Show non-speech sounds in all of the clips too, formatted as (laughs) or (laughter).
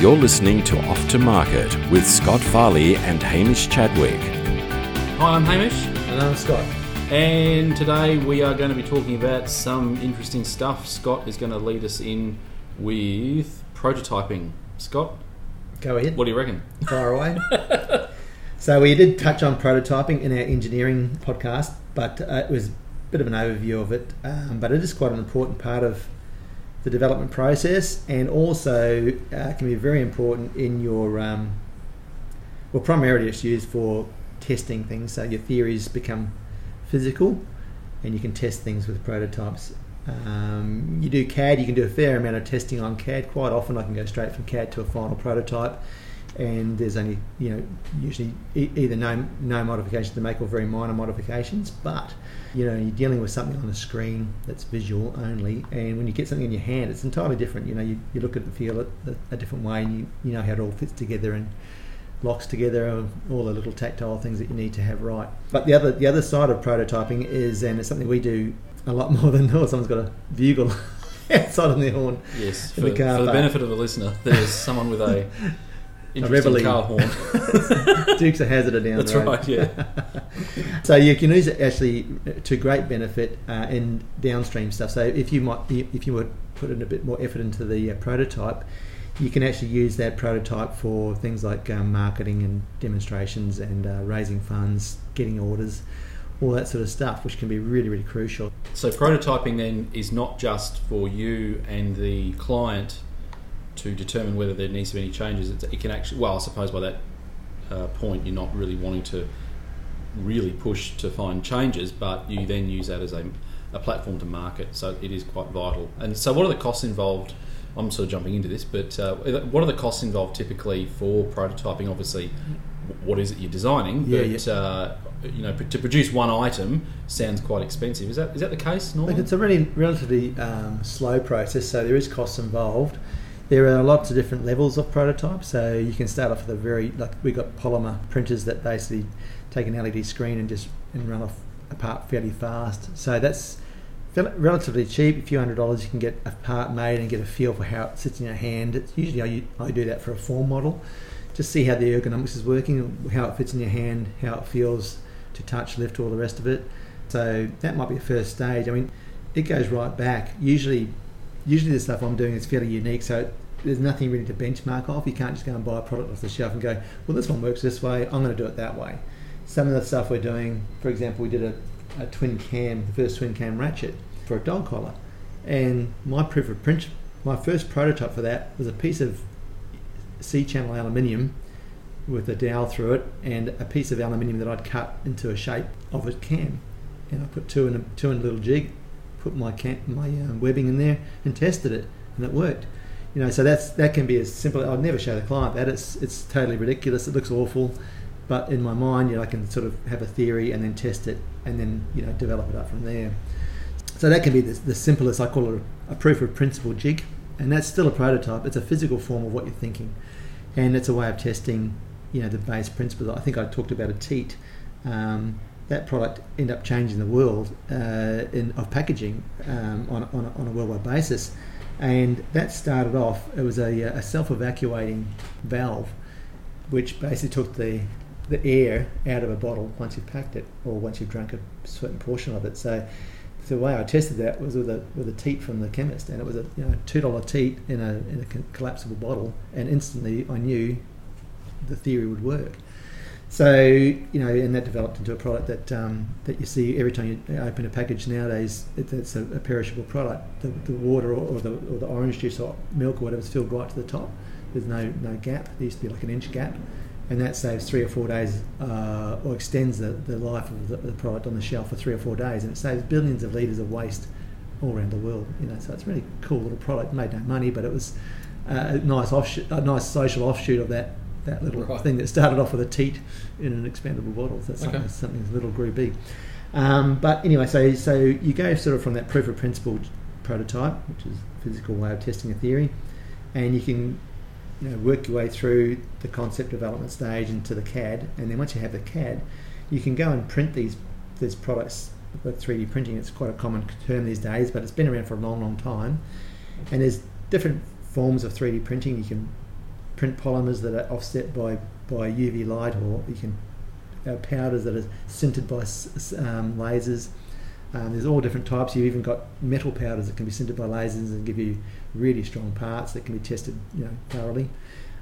You're listening to Off to Market with Scot Farley and Hamish Chadwick. Hi, I'm Hamish, And I'm Scot. and today we are going to be talking about some interesting stuff. Scot is going to lead us in with prototyping. Scot, Go ahead. what do you reckon? Fire away. (laughs) so we did touch on prototyping in our engineering podcast, but uh, it was a bit of an overview of it. Um, but it is quite an important part of the development process, and also uh, can be very important in your. Um, well, primarily it's used for testing things. So your theories become physical, and you can test things with prototypes. Um, you do CAD, you can do a fair amount of testing on CAD. Quite often, I can go straight from CAD to a final prototype, and there's only you know usually e- either no no modifications to make or very minor modifications. But you know you're dealing with something on a screen that's visual only, and when you get something in your hand, it's entirely different. You know you, you look at it and feel it a, a different way, and you, you know how it all fits together and locks together all the little tactile things that you need to have right. But the other the other side of prototyping is, and it's something we do a lot (laughs) more than oh, someone's got a bugle (laughs) outside on their horn. Yes, for, the for the benefit of the listener, there's someone with a (laughs) interesting car horn. (laughs) Dukes of Hazzard down That's the road. right. Yeah. (laughs) So you can use it actually to great benefit uh, in downstream stuff. So if you might, if you would put in a bit more effort into the uh, prototype, you can actually use that prototype for things like um, marketing and demonstrations and uh, raising funds, getting orders, all that sort of stuff, which can be really, really crucial. So prototyping then is not just for you and the client to determine whether there needs to be any changes. It can actually, well, I suppose by that uh, point you're not really wanting to really push to find changes, but you then use that as a, a platform to market. So it is quite vital. And so, what are the costs involved? I'm sort of jumping into this, but uh, what are the costs involved typically for prototyping? Obviously, what is it you're designing? Yeah, but Uh, you know, to produce one item sounds quite expensive. Is that is that the case? Look, Normally? it's a really relatively um, slow process, so there is costs involved. There are lots of different levels of prototypes, so you can start off with a very like we've got polymer printers that basically take an LED screen and just and run off a part fairly fast. So that's relatively cheap. A few hundred dollars, you can get a part made and get a feel for how it sits in your hand. It's usually I do that for a form model, just see how the ergonomics is working, how it fits in your hand, how it feels to touch, lift, all the rest of it. So that might be a first stage. I mean, it goes right back. Usually, usually the stuff I'm doing is fairly unique, so there's nothing really to benchmark off. You can't just go and buy a product off the shelf and go, well, this one works this way. I'm going to do it that way. Some of the stuff we're doing, for example, we did a, a twin cam, the first twin cam ratchet for a dog collar, and my proof of print, my first prototype for that was a piece of C-channel aluminium with a dowel through it and a piece of aluminium that I'd cut into a shape of a cam. And I put two in a two in a little jig, put my my um, webbing in there, and tested it, and it worked. You know, so that's that can be as simple. I'd never show the client that it's it's totally ridiculous. It looks awful, but in my mind, you know, I can sort of have a theory and then test it, and then you know develop it up from there. So that can be the, the simplest. I call it a, a proof of principle jig, and that's still a prototype. It's a physical form of what you're thinking, and it's a way of testing, you know, the base principles. I think I talked about a teat. Um, that product ended up changing the world uh, in, of packaging um, on, on, a, on a worldwide basis, and that started off. It was a, a self-evacuating valve, which basically took the the air out of a bottle once you've packed it or once you've drunk a certain portion of it. So the way I tested that was with a with a teat from the chemist, and it was a you know two dollar teat in a in a collapsible bottle, and instantly I knew the theory would work. So you know, and that developed into a product that um, that you see every time you open a package nowadays. It, it's a, a perishable product. The, the water or, or the or the orange juice or milk or whatever is filled right to the top. There's no no gap. There used to be like an inch gap, and that saves three or four days uh, or extends the, the life of the, the product on the shelf for three or four days, and it saves billions of litres of waste all around the world. You know, so it's a really cool little product. Made no money, but it was a nice offshoot, a nice social offshoot of that that little Right. thing that started off with a teat in an expandable bottle. So that's Okay. something, something little grew big. Um, but anyway, so so you go sort of from that proof of principle prototype, which is a physical way of testing a theory, and you can you know work your way through the concept development stage into the CAD, and then once you have the CAD, you can go and print these these products with 3D printing. It's quite a common term these days, but it's been around for a long, long time. And there's different forms of 3D printing. You can print polymers that are offset by, by UV light, or you can uh, powders that are sintered by um, lasers. Um, there's all different types. You've even got metal powders that can be sintered by lasers and give you really strong parts that can be tested, you know, thoroughly.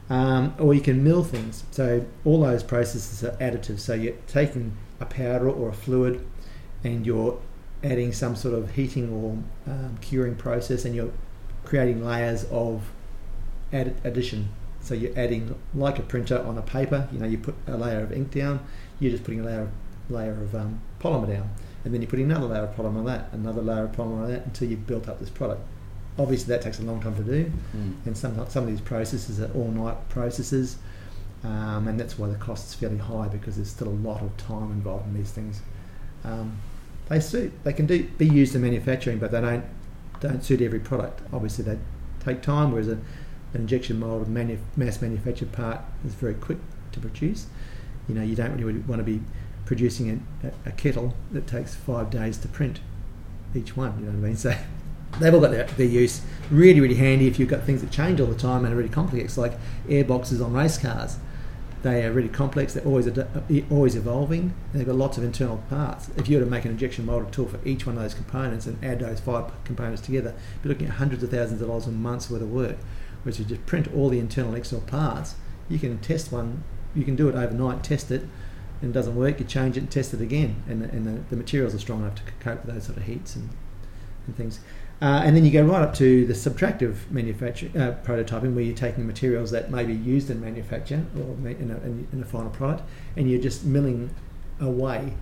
Um, or you can mill things. So all those processes are additive. So you're taking a powder or a fluid, and you're adding some sort of heating or um, curing process, and you're creating layers of add- addition. So you're adding like a printer on a paper. You know, you put a layer of ink down. You're just putting a layer layer of um, polymer down and then you're putting another layer of polymer on that, another layer of polymer on that until you've built up this product. Obviously, that takes a long time to do, mm. and some some of these processes are all night processes, um, and that's why the cost is fairly high because there's still a lot of time involved in these things. Um, they suit, they can do, be used in manufacturing, but they don't don't suit every product. Obviously, they take time, whereas a, an injection molded manu- mass manufactured part is very quick to produce. You know, you don't really want to be producing a, a, kettle that takes five days to print each one. You know what I mean? So (laughs) they've all got their, their use. Really, really handy if you've got things that change all the time and are really complex, like air boxes on race cars. They are really complex. They're always always evolving. They've got lots of internal parts. If you were to make an injection molded tool for each one of those components and add those five components together, you're looking at hundreds of thousands of dollars a month's worth of work. Whereas you just print all the internal external parts, you can test one. You can do it overnight, test it, and it doesn't work, you change it and test it again, and, the, and the, the materials are strong enough to cope with those sort of heats and, and things. Uh, and then you go right up to the subtractive manufacturing uh, prototyping, where you're taking materials that may be used in manufacture or in a, in a final product, and you're just milling away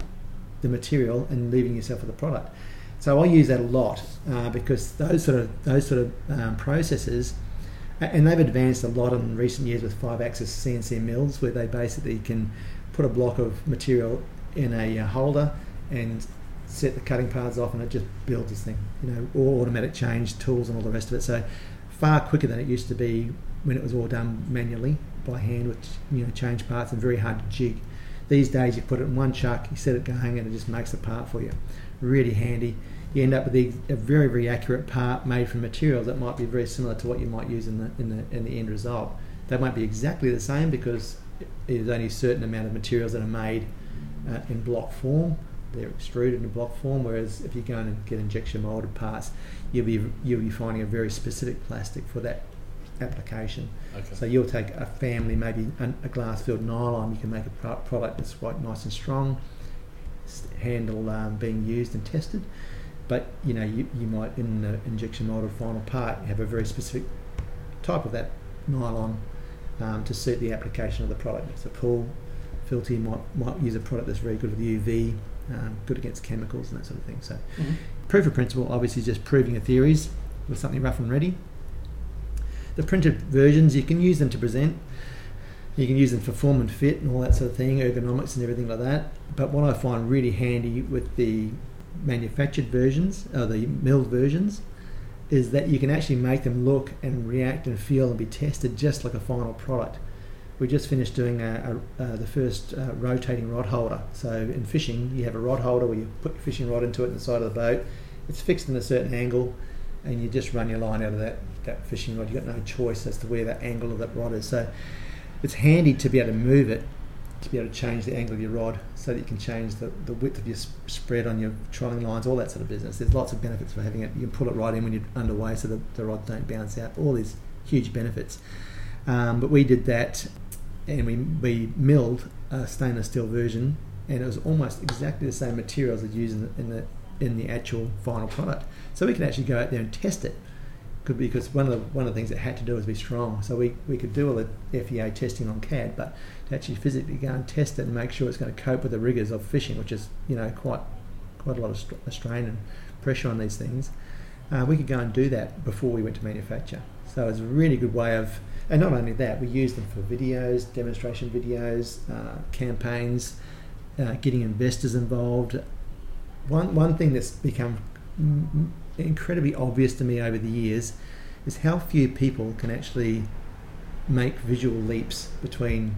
the material and leaving yourself with a product. So I use that a lot uh, because those sort of those sort of um, processes, and they've advanced a lot in recent years with five-axis CNC mills, where they basically can put a block of material in a uh, holder and set the cutting paths off and it just builds this thing you know all automatic change tools and all the rest of it. So far quicker than it used to be when it was all done manually by hand with you know change parts and very hard to jig these days you put it in one chuck you set it going and it just makes a part for you really handy you end up with a very very accurate part made from materials that might be very similar to what you might use in the in the in the end result they won't be exactly the same because there's only a certain amount of materials that are made uh, in block form. They're extruded in block form. Whereas if you go and get injection molded parts, you'll be you'll be finding a very specific plastic for that application. Okay. So you'll take a family, maybe a glass filled nylon. You can make a product that's quite nice and strong, handle um, being used and tested. But you know you, you might in the injection molded final part have a very specific type of that nylon um, to suit the application of the product. It's a pool filter you might, might use a product that's very good with UV, um, good against chemicals and that sort of thing. So, mm-hmm. proof of principle obviously just proving your theories with something rough and ready. The printed versions you can use them to present. You can use them for form and fit and all that sort of thing, ergonomics and everything like that. But what I find really handy with the manufactured versions, or the milled versions, is that you can actually make them look and react and feel and be tested just like a final product. We just finished doing a, a, uh, the first uh, rotating rod holder. So in fishing, you have a rod holder where you put your fishing rod into it in the side of the boat. It's fixed in a certain angle, and you just run your line out of that, that fishing rod. You've got no choice as to where that angle of that rod is. So it's handy to be able to move it to be able to change the angle of your rod so that you can change the, the width of your spread on your trolling lines, all that sort of business. There's lots of benefits for having it. You can pull it right in when you're underway so that the rods don't bounce out. All these huge benefits. Um, but we did that and we, we milled a stainless steel version and it was almost exactly the same materials as used in the, in the, in the actual final product. So we can actually go out there and test it could because one of the one of the things it had to do was be strong. So we, we could do all the FEA testing on CAD, but to actually physically go and test it and make sure it's going to cope with the rigors of fishing, which is you know quite quite a lot of strain and pressure on these things, uh, we could go and do that before we went to manufacture. So it's a really good way of, and not only that, we use them for videos, demonstration videos, uh, campaigns, uh, getting investors involved. One one thing that's become incredibly obvious to me over the years is how few people can actually make visual leaps between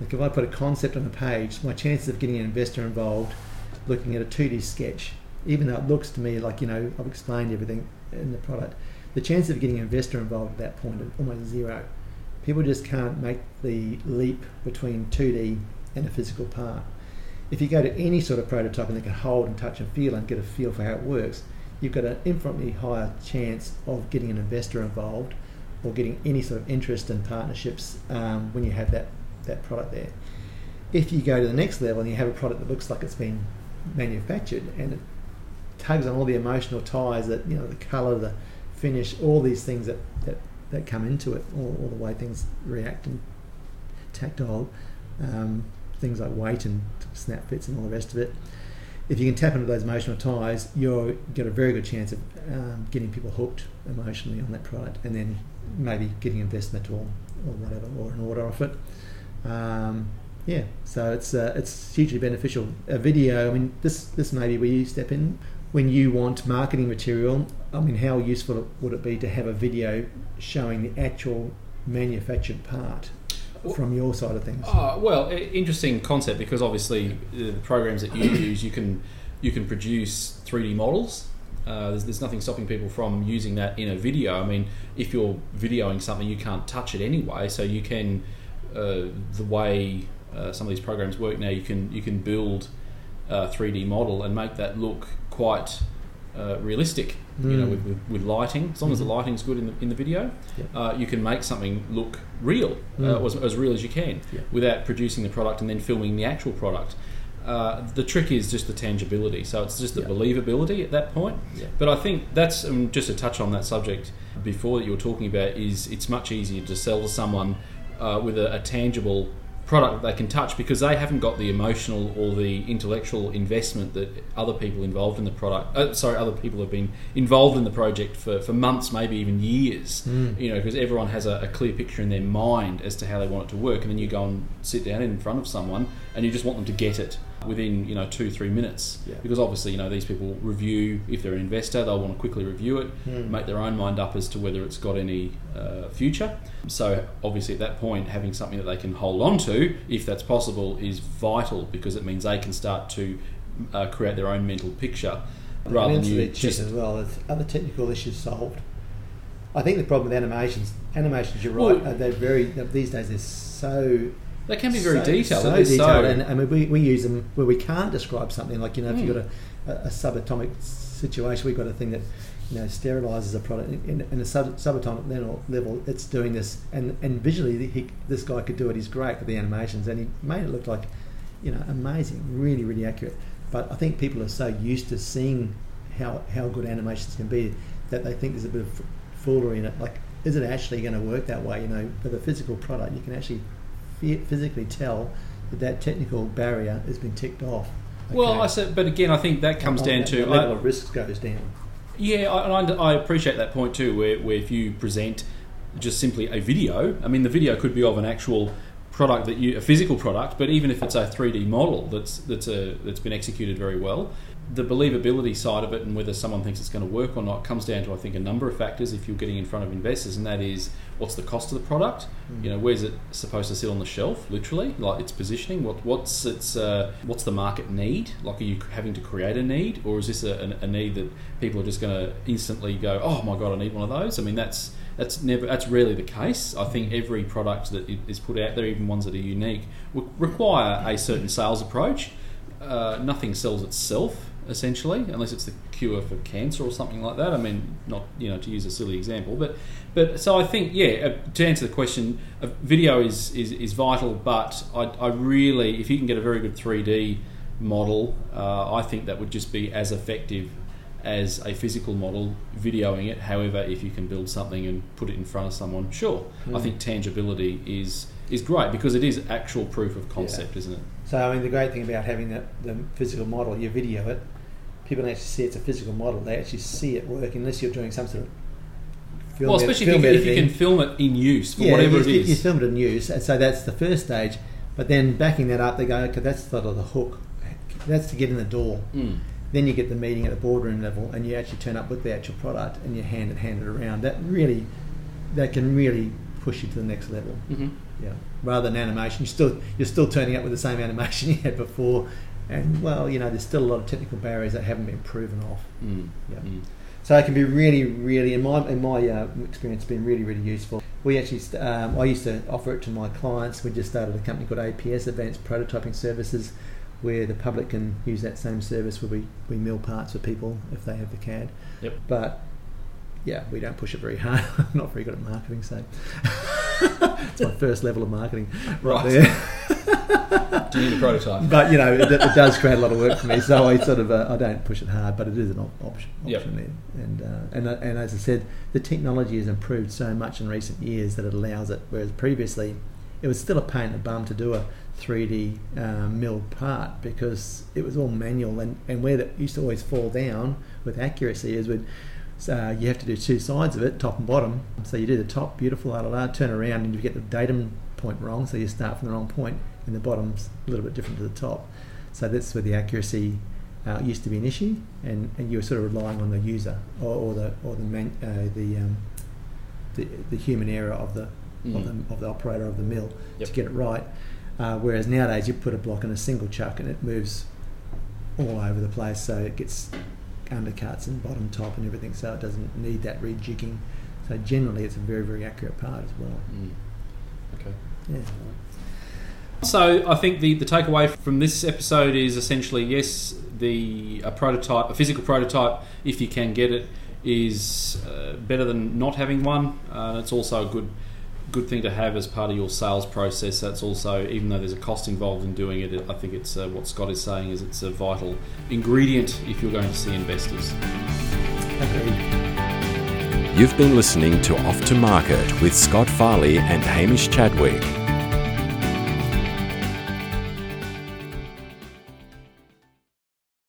like if I put a concept on a page, my chances of getting an investor involved looking at a 2D sketch, even though it looks to me like, you know, I've explained everything in the product, the chance of getting an investor involved at that point is almost zero. people just can't make the leap between 2D and a physical part. If you go to any sort of prototype and they can hold and touch and feel and get a feel for how it works, you've got an infinitely higher chance of getting an investor involved or getting any sort of interest and partnerships um, when you have that, that product there. If you go to the next level and you have a product that looks like it's been manufactured and it tugs on all the emotional ties that, you know, the colour, the finish, all these things that, that, that come into it, all, all the way things react and tactile, um, things like weight and snap fits and all the rest of it. If you can tap into those emotional ties, you'll get a very good chance of um, getting people hooked emotionally on that product, and then maybe getting investment or, or whatever, or an order off it. Um, yeah, so it's uh, it's hugely beneficial. A video, I mean, this this may be where you step in when you want marketing material. I mean, how useful would it be to have a video showing the actual manufactured part from your side of things? Oh, well, interesting concept because obviously the programs that you (coughs) use, you can you can produce 3D models. Uh, there's, there's nothing stopping people from using that in a video. I mean, if you're videoing something, you can't touch it anyway, so you can uh, the way uh, some of these programs work now, you can you can build a 3D model and make that look quite uh, realistic. Mm. You know, with, with, with, lighting, as long mm-hmm. as the mm-hmm. lighting's good in the in the video, yep. uh, you can make something look real, uh, mm. as, as, real as you can, yep. without producing the product and then filming the actual product. Uh, the trick is just the tangibility, so it's just the yep. believability at that point. But I think that's um, just a touch on that subject before that you were talking about is it's much easier to sell to someone uh, with a, a tangible product that they can touch because they haven't got the emotional or the intellectual investment that other people involved in the product uh, sorry other people have been involved in the project for, for months maybe even years mm. you know because everyone has a, a, clear picture in their mind as to how they want it to work and then you go and sit down in front of someone and you just want them to get it within you know two three minutes yeah. because obviously you know these people review if they're an investor they'll want to quickly review it mm. make their own mind up as to whether it's got any uh, future so obviously at that point having something that they can hold on to if that's possible is vital because it means they can start to uh, create their own mental picture rather than you just as well as other technical issues solved I think the problem with animations animations you're right well, they're very these days they're so they can be very so, detailed. So detailed, so... and I mean, we, we use them where we can't describe something. Like you know, if you've got hmm. a, a, subatomic situation, we've got a thing that you know sterilizes a product in, in a sub, subatomic level. It's doing this, and and visually, he, this guy could do it. He's great with the animations, and he made it look like you know amazing, really, really accurate. But I think people are so used to seeing how how good animations can be that they think there's a bit of foolery in it. Like, is it actually going to work that way? You know, for the physical product, you can actually physically tell that that technical barrier has been ticked off. Okay. Well, I said, but again, I think that comes down that, to the level I, of risk goes down. Yeah, I, I, appreciate that point too, where, where if you present just simply a video, I mean, the video could be of an actual product that you a physical product, but even if it's a 3D model that's that's a that's been executed very well, the believability side of it and whether someone thinks it's going to work or not comes down to I think a number of factors if you're getting in front of investors and that is what's the cost of the product? Mm. you know where's it supposed to sit on the shelf literally? Like its positioning? What what's its uh, what's the market need? Like are you having to create a need or is this a, a need that people are just going to instantly go oh my god I need one of those? I mean that's that's never that's rarely the case. I think every product that is put out there even ones that are unique require a certain sales approach. Uh, nothing sells itself essentially, unless it's the cure for cancer or something like that. I mean, not you know to use a silly example, but but so I think yeah. Uh, to answer the question, uh, video is, is is vital, but I, I really if you can get a very good three D model, uh, I think that would just be as effective as a physical model videoing it. However, if you can build something and put it in front of someone, sure. Mm. I think tangibility is is great because it is actual proof of concept, yeah. isn't it? So I mean, the great thing about having the, the physical model, you video it, people don't actually see it's a physical model. They actually see it work, unless you're doing some sort of film. Well, especially film if, you, if you, can film it in use for yeah, whatever you, it is. You film it in use, and so that's the first stage. But then backing that up, they go, okay, that's sort of the hook. That's to get in the door. Mm. Then you get the meeting at the boardroom level, and you actually turn up with the actual product, and you hand it, hand it around. That really, that can really push you to the next level. Mm-hmm. Yeah. Rather than animation, you still you're still turning up with the same animation (laughs) you had before, and well, you know, there's still a lot of technical barriers that haven't been proven off. Mm. Yeah. Mm. So it can be really, really, in my in my uh, experience, been really, really useful. We actually, st- um, I used to offer it to my clients. We just started a company called APS, Advanced Prototyping Services, where the public can use that same service where we, we mill parts for people if they have the CAD. Yep. But yeah, we don't push it very hard. (laughs) I'm not very good at marketing, so (laughs) it's my first level of marketing right, Right. there. Do you need a prototype? but you know, it, it does create a lot of work for me. So I sort of uh, I don't push it hard, but it is an op- option, Yep. option there. And uh, and uh, and as I said, the technology has improved so much in recent years that it allows it. Whereas previously, it was still a pain in the bum to do a 3D um, mill part because it was all manual, and and where that used to always fall down with accuracy is with. Uh, you have to do two sides of it, top and bottom. So you do the top, beautiful, la la la, turn around and you get the datum point wrong, so you start from the wrong point, and the bottom's a little bit different to the top. So that's where the accuracy uh, used to be an issue, and, and you were sort of relying on the user or, or the or the man, uh, the, um, the the human error of the, of Mm. the of the operator of the mill Yep. to get it right. Uh, whereas nowadays you put a block in a single chuck and it moves all over the place, so it gets undercuts and bottom top and everything, so it doesn't need that rejigging. So generally, it's a very very accurate part as well. Mm. Okay. Yeah. So I think the, the takeaway from this episode is essentially yes, the a prototype, a physical prototype, if you can get it, is uh, better than not having one. Uh, it's also a good good thing to have as part of your sales process. That's also, even though there's a cost involved in doing it, I think it's uh, what Scot is saying is it's a vital ingredient if you're going to see investors. You've been listening to Off to Market with Scot Farley and Hamish Chadwick.